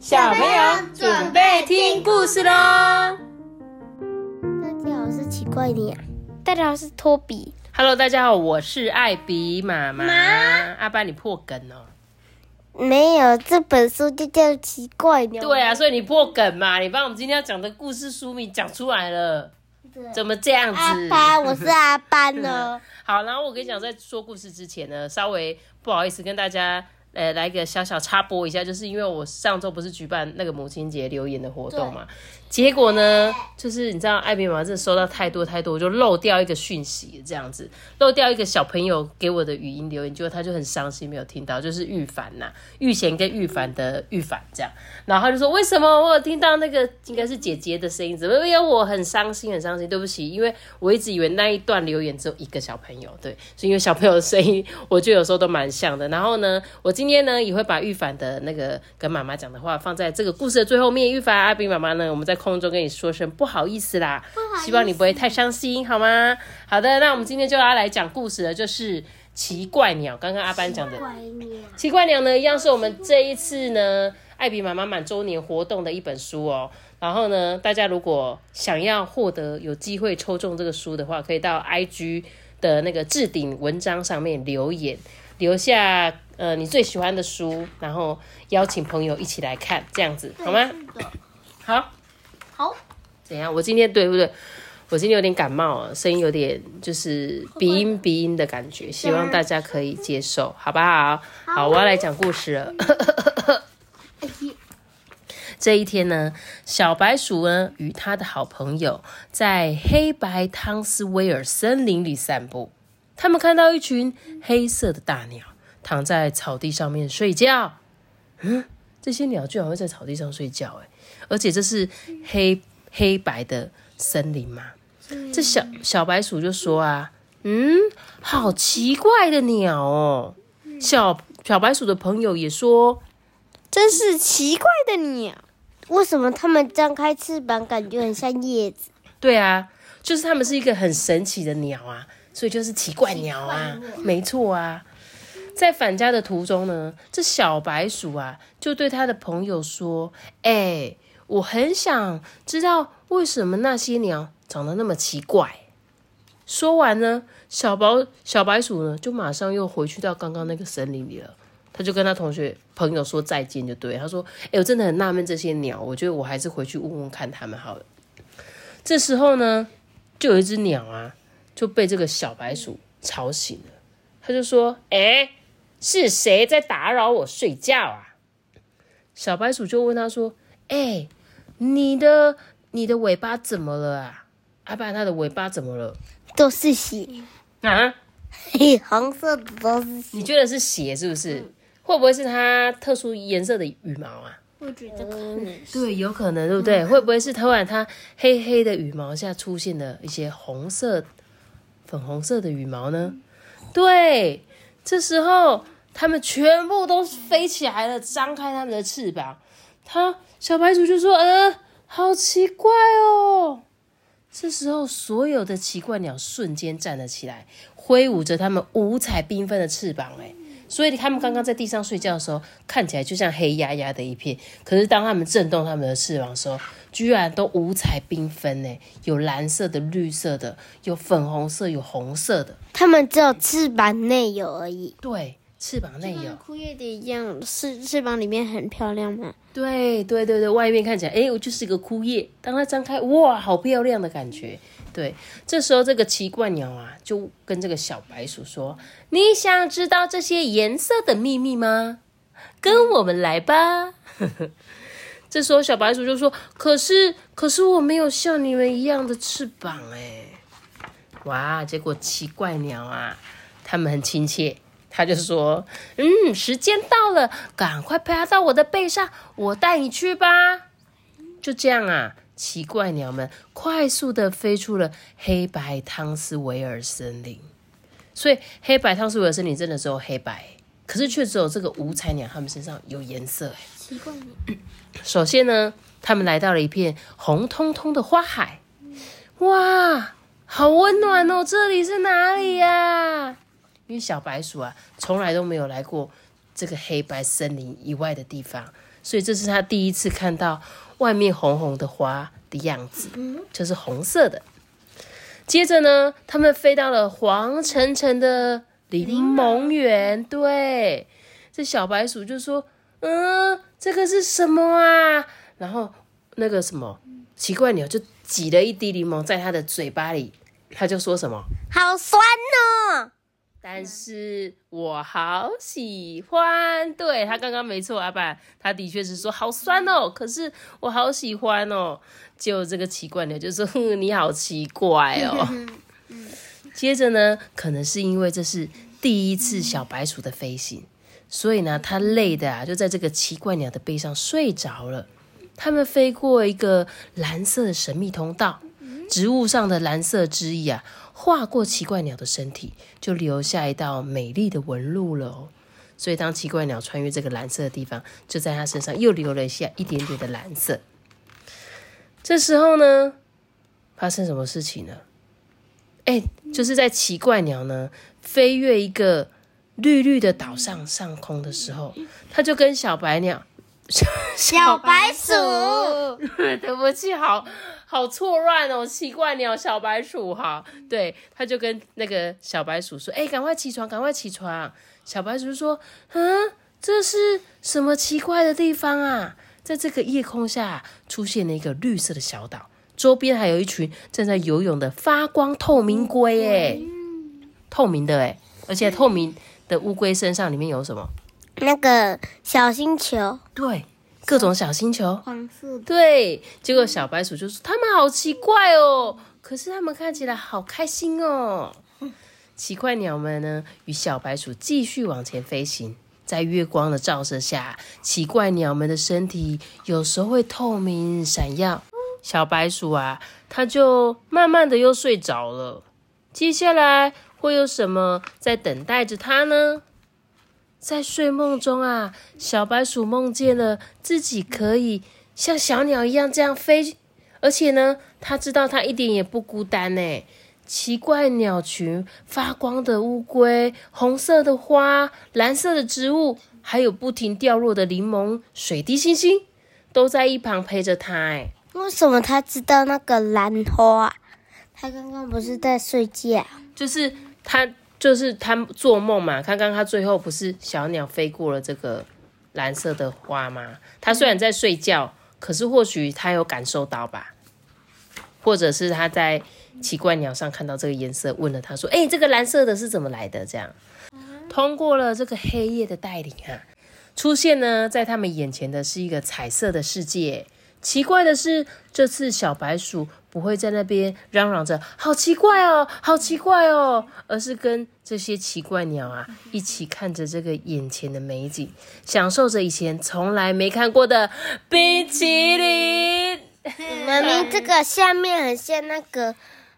小朋友准备听故事喽！大家好，我是奇怪鸟。大家好，我是托比。Hello，大家好，我是艾比妈妈。阿爸，你破梗哦。没有，这本书就叫奇怪鸟。对啊，所以你破梗嘛，你把我们今天要讲的故事书名讲出来了，怎么这样子？阿班，我是阿班哦。好，然后我跟你讲，在说故事之前呢，稍微不好意思跟大家呃来个小小插播一下，就是因为我上周不是举办那个母亲节留言的活动嘛，结果呢，就是你知道艾比妈妈真的收到太多太多，我就漏掉一个讯息，这样子漏掉一个小朋友给我的语音留言，结果他就很伤心没有听到，就是玉凡呐、玉贤跟玉凡的玉凡这样，然后他就说为什么我有听到那个应该是姐姐的声音，怎么没有我很伤心很伤心，对不起，因为我一直以为那一段留言只有一个小朋友，对，是因为小朋友的声音，我觉得有时候都蛮像的。然后呢，我今天呢也会把玉凡的那个跟妈妈讲的话放在这个故事的最后面。玉凡、阿比妈妈呢，我们在空中跟你说声不好意思啦，希望你不会太伤心，好吗？好的，那我们今天就要来讲故事了，就是奇怪鸟。刚刚阿班讲的怪鸟。奇怪鸟呢，一样是我们这一次呢艾比妈妈满周年活动的一本书哦。然后呢，大家如果想要获得有机会抽中这个书的话，可以到 IG 的那个置顶文章上面留言，留下呃你最喜欢的书，然后邀请朋友一起来看，这样子好吗？好，好。怎样？我今天对不对？我今天有点感冒啊，声音有点就是鼻音鼻音的感觉，希望大家可以接受，好不好？好，我要来讲故事了。这一天呢，小白鼠呢与他的好朋友在黑白汤斯威尔森林里散步。他们看到一群黑色的大鸟躺在草地上面睡觉。嗯，这些鸟居然会在草地上睡觉，哎，而且这是黑黑白的森林嘛。这小小白鼠就说啊，嗯，好奇怪的鸟哦。小小白鼠的朋友也说，真是奇怪的鸟。为什么它们张开翅膀，感觉很像叶子？对啊，就是它们是一个很神奇的鸟啊，所以就是奇怪鸟啊，没错啊。在返家的途中呢，这小白鼠啊就对他的朋友说：“哎、我很想知道为什么那些鸟长得那么奇怪。”说完呢，小白小白鼠呢就马上又回去到刚刚那个森林里了。他就跟他同学朋友说再见，就对他说：“哎、我真的很纳闷这些鸟，我觉得我还是回去问问看他们好了。”这时候呢，就有一只鸟啊，就被这个小白鼠吵醒了。他就说：“哎、是谁在打扰我睡觉啊？”小白鼠就问他说：“哎、你的你的尾巴怎么了啊？阿爸，他的尾巴怎么了都是血，啊？嘿，红色的都是血。你觉得是血是不是？会不会是它特殊颜色的羽毛啊？我觉得可能对，有可能，对不对？会不会是突然它黑黑的羽毛下出现了一些红色、粉红色的羽毛呢？对，这时候它们全部都飞起来了，张开它们的翅膀。它小白鼠就说：“呃，好奇怪哦。”这时候，所有的奇怪鸟瞬间站了起来，挥舞着它们五彩缤纷的翅膀。哎，所以他们刚刚在地上睡觉的时候，看起来就像黑压压的一片。可是当他们震动他们的翅膀的时候，居然都五彩缤纷呢，有蓝色的、绿色的，有粉红色、有红色的。它们只有翅膀内有而已。对，翅膀内有。枯叶的一样，翅翅膀里面很漂亮吗？对对对对，外面看起来，哎，我就是一个枯叶。当它张开，哇，好漂亮的感觉。对，这时候这个奇怪鸟啊，就跟这个小白鼠说：“你想知道这些颜色的秘密吗？跟我们来吧。”这时候小白鼠就说：“可是，可是我没有像你们一样的翅膀哎。”哇，结果奇怪鸟啊，它们很亲切。他就说：“嗯，时间到了，赶快爬到我的背上，我带你去吧。”就这样啊，奇怪鸟们快速的飞出了黑白汤斯维尔森林。所以黑白汤斯维尔森林真的只有黑白，可是却只有这个五彩鸟，它们身上有颜色。哎，奇怪鸟。首先呢，他们来到了一片红彤彤的花海。哇，好温暖哦！这里是哪里呀、因为小白鼠啊，从来都没有来过这个黑白森林以外的地方，所以这是他第一次看到外面红红的花的样子，就是红色的。接着呢，他们飞到了黄澄澄的柠檬园。对，这小白鼠就说：“嗯，这个是什么啊？”然后那个什么奇怪鸟就挤了一滴柠檬在它的嘴巴里，他就说什么？好酸哦！但是我好喜欢，对他刚刚没错，阿爸他的确是说好酸哦，可是我好喜欢哦。就这个奇怪鸟就说哼，你好奇怪哦。接着呢，可能是因为这是第一次小白鼠的飞行，所以呢，它累的啊，就在这个奇怪鸟的背上睡着了。他们飞过一个蓝色的神秘通道，植物上的蓝色汁液啊。划过奇怪鸟的身体，就留下一道美丽的纹路了哦。所以，当奇怪鸟穿越这个蓝色的地方，就在它身上又留了下一点点的蓝色。这时候呢，发生什么事情呢？哎，就是在奇怪鸟呢飞越一个绿绿的岛上上空的时候，它就跟小白鸟。小白鼠，对不起，好好错乱哦，奇怪鸟小白鼠哈，对，他就跟那个小白鼠说：“哎，赶快起床，赶快起床。”小白鼠说：“嗯，这是什么奇怪的地方啊？在这个夜空下出现了一个绿色的小岛，周边还有一群正在游泳的发光透明龟，哎，透明的哎，而且透明的乌龟身上里面有什么？”那个小星球，对，各种小星球，黄色的，对。结果小白鼠就说：“他们好奇怪哦，可是他们看起来好开心哦。”奇怪鸟们呢，与小白鼠继续往前飞行，在月光的照射下，奇怪鸟们的身体有时候会透明闪耀。小白鼠啊，它就慢慢的又睡着了。接下来会有什么在等待着它呢？在睡梦中啊，小白鼠梦见了自己可以像小鸟一样这样飞，而且呢，它知道它一点也不孤单呢。奇怪鸟群、发光的乌龟、红色的花、蓝色的植物，还有不停掉落的柠檬、水滴星星，都在一旁陪着它。哎，为什么他知道那个兰花？他刚刚不是在睡觉？就是他。就是他做梦嘛，刚刚他最后不是小鸟飞过了这个蓝色的花吗？他虽然在睡觉，可是或许他有感受到吧，或者是他在奇怪鸟上看到这个颜色，问了他说：“哎，这个蓝色的是怎么来的？”这样通过了这个黑夜的带领啊，出现呢在他们眼前的是一个彩色的世界。奇怪的是，这次小白鼠。不会在那边嚷嚷着“好奇怪哦，好奇怪哦”，而是跟这些奇怪鸟啊一起看着这个眼前的美景，享受着以前从来没看过的冰淇淋。妈咪，这个下面很像那个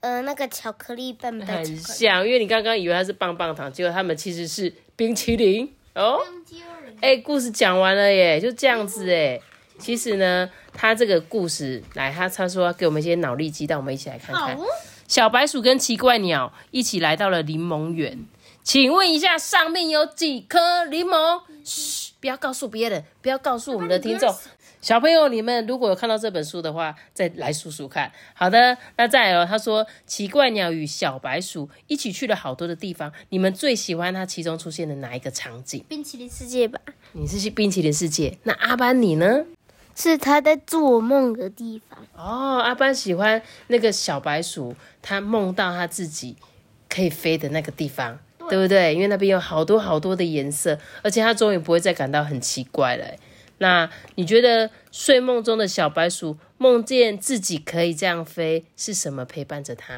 呃那个巧克力棒棒，很像，因为你刚刚以为它是棒棒糖，结果它们其实是冰淇淋哦。哎，故事讲完了耶，就这样子哎。其实呢，他这个故事来，他他说要给我们一些脑力激荡，我们一起来看看。小白鼠跟奇怪鸟一起来到了柠檬园，请问一下，上面有几颗柠檬？嘘，不要告诉别人，不要告诉我们的听众。小朋友，你们如果有看到这本书的话，再来数数看。好的，那再来哦。他说，奇怪鸟与小白鼠一起去了好多的地方，你们最喜欢它其中出现的哪一个场景？冰淇淋世界吧。你是去冰淇淋世界，那阿班你呢？是他在做梦的地方哦。阿班喜欢那个小白鼠，他梦到他自己可以飞的那个地方，对不对？因为那边有好多好多的颜色，而且他终于不会再感到很奇怪了。那你觉得睡梦中的小白鼠梦见自己可以这样飞，是什么陪伴着他？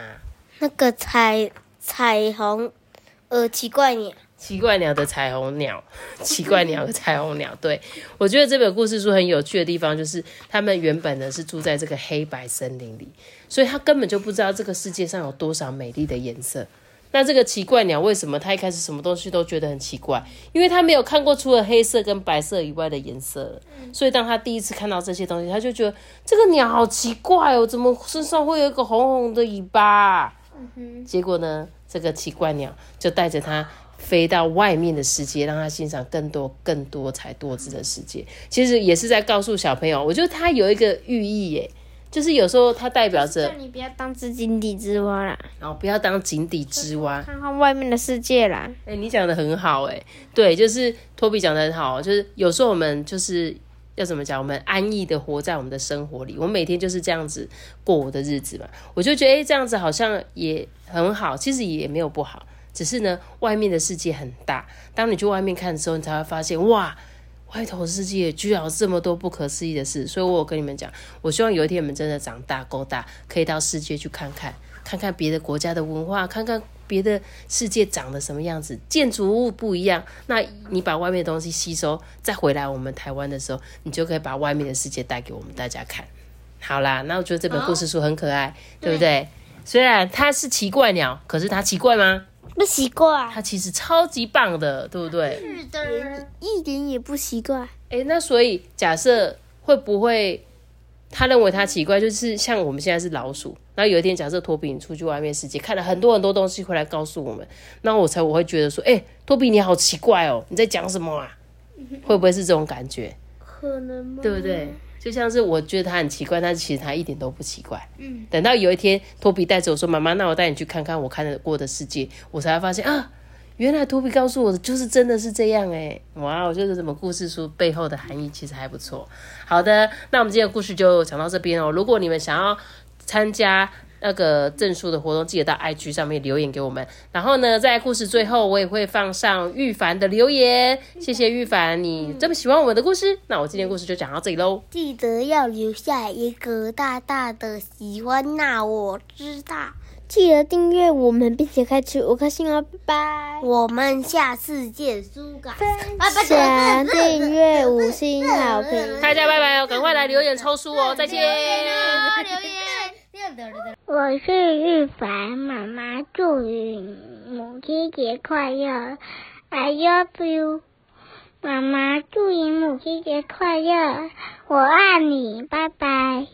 那个彩彩虹，呃，奇怪鸟。奇怪鸟的彩虹鸟，奇怪鸟的彩虹鸟。对我觉得这本故事书很有趣的地方，就是他们原本呢是住在这个黑白森林里，所以他根本就不知道这个世界上有多少美丽的颜色。那这个奇怪鸟为什么他一开始什么东西都觉得很奇怪？因为他没有看过除了黑色跟白色以外的颜色，所以当他第一次看到这些东西，他就觉得这个鸟好奇怪哦，怎么身上会有一个红红的尾巴？结果呢，这个奇怪鸟就带着他。飞到外面的世界，让他欣赏更多、更多彩多姿的世界。其实也是在告诉小朋友，我觉得它有一个寓意耶，就是有时候它代表着，你不要当只井底之蛙啦，然后不要当井底之蛙。看看外面的世界啦。哎、你讲的很好，哎，对，就是托比讲的很好，就是有时候我们就是要怎么讲，我们安逸的活在我们的生活里，我每天就是这样子过我的日子嘛，我就觉得哎、这样子好像也很好，其实也没有不好，只是呢，外面的世界很大，当你去外面看的时候，你才会发现哇。外头世界居然有这么多不可思议的事，所以我跟你们讲，我希望有一天你们真的长大够大，可以到世界去看看，看看别的国家的文化，看看别的世界长得什么样子，建筑物不一样。那你把外面的东西吸收，再回来我们台湾的时候，你就可以把外面的世界带给我们大家看。好啦，那我觉得这本故事书很可爱，对不对？虽然它是奇怪鸟，可是它奇怪吗？不奇怪，它其实超级棒的，对不对？是的，一点也不奇怪。诶，那所以假设会不会他认为他奇怪，就是像我们现在是老鼠，然后有一天假设托比你出去外面世界看了很多很多东西回来告诉我们，那我才我会觉得说，诶，托比你好奇怪哦，你在讲什么啊？会不会是这种感觉？可能吗？对不对？就像是我觉得他很奇怪，但是其实他一点都不奇怪。嗯，等到有一天托比带着我说：“妈妈，那我带你去看看我看得过的世界。”我才会发现啊，原来托比告诉我的就是真的是这样哎！哇，我觉得什么故事书背后的含义其实还不错。好的，那我们今天的故事就讲到这边哦。如果你们想要参加那个证书的活动，记得到 IG 上面留言给我们。然后呢，在故事最后，我也会放上玉凡的留言。谢谢玉凡，你这么喜欢我们的故事。那我今天故事就讲到这里喽。记得要留下一个大大的喜欢，那我知道。记得订阅我们，并且开启五颗星哦，拜拜。我们下次见，苏嘎。想订阅五星好评。大家拜拜哦，赶快来留言抽书哦，再见。我是玉凡，妈妈祝你母亲节快乐，I love you。妈妈祝你母亲节快乐，我爱你，拜拜。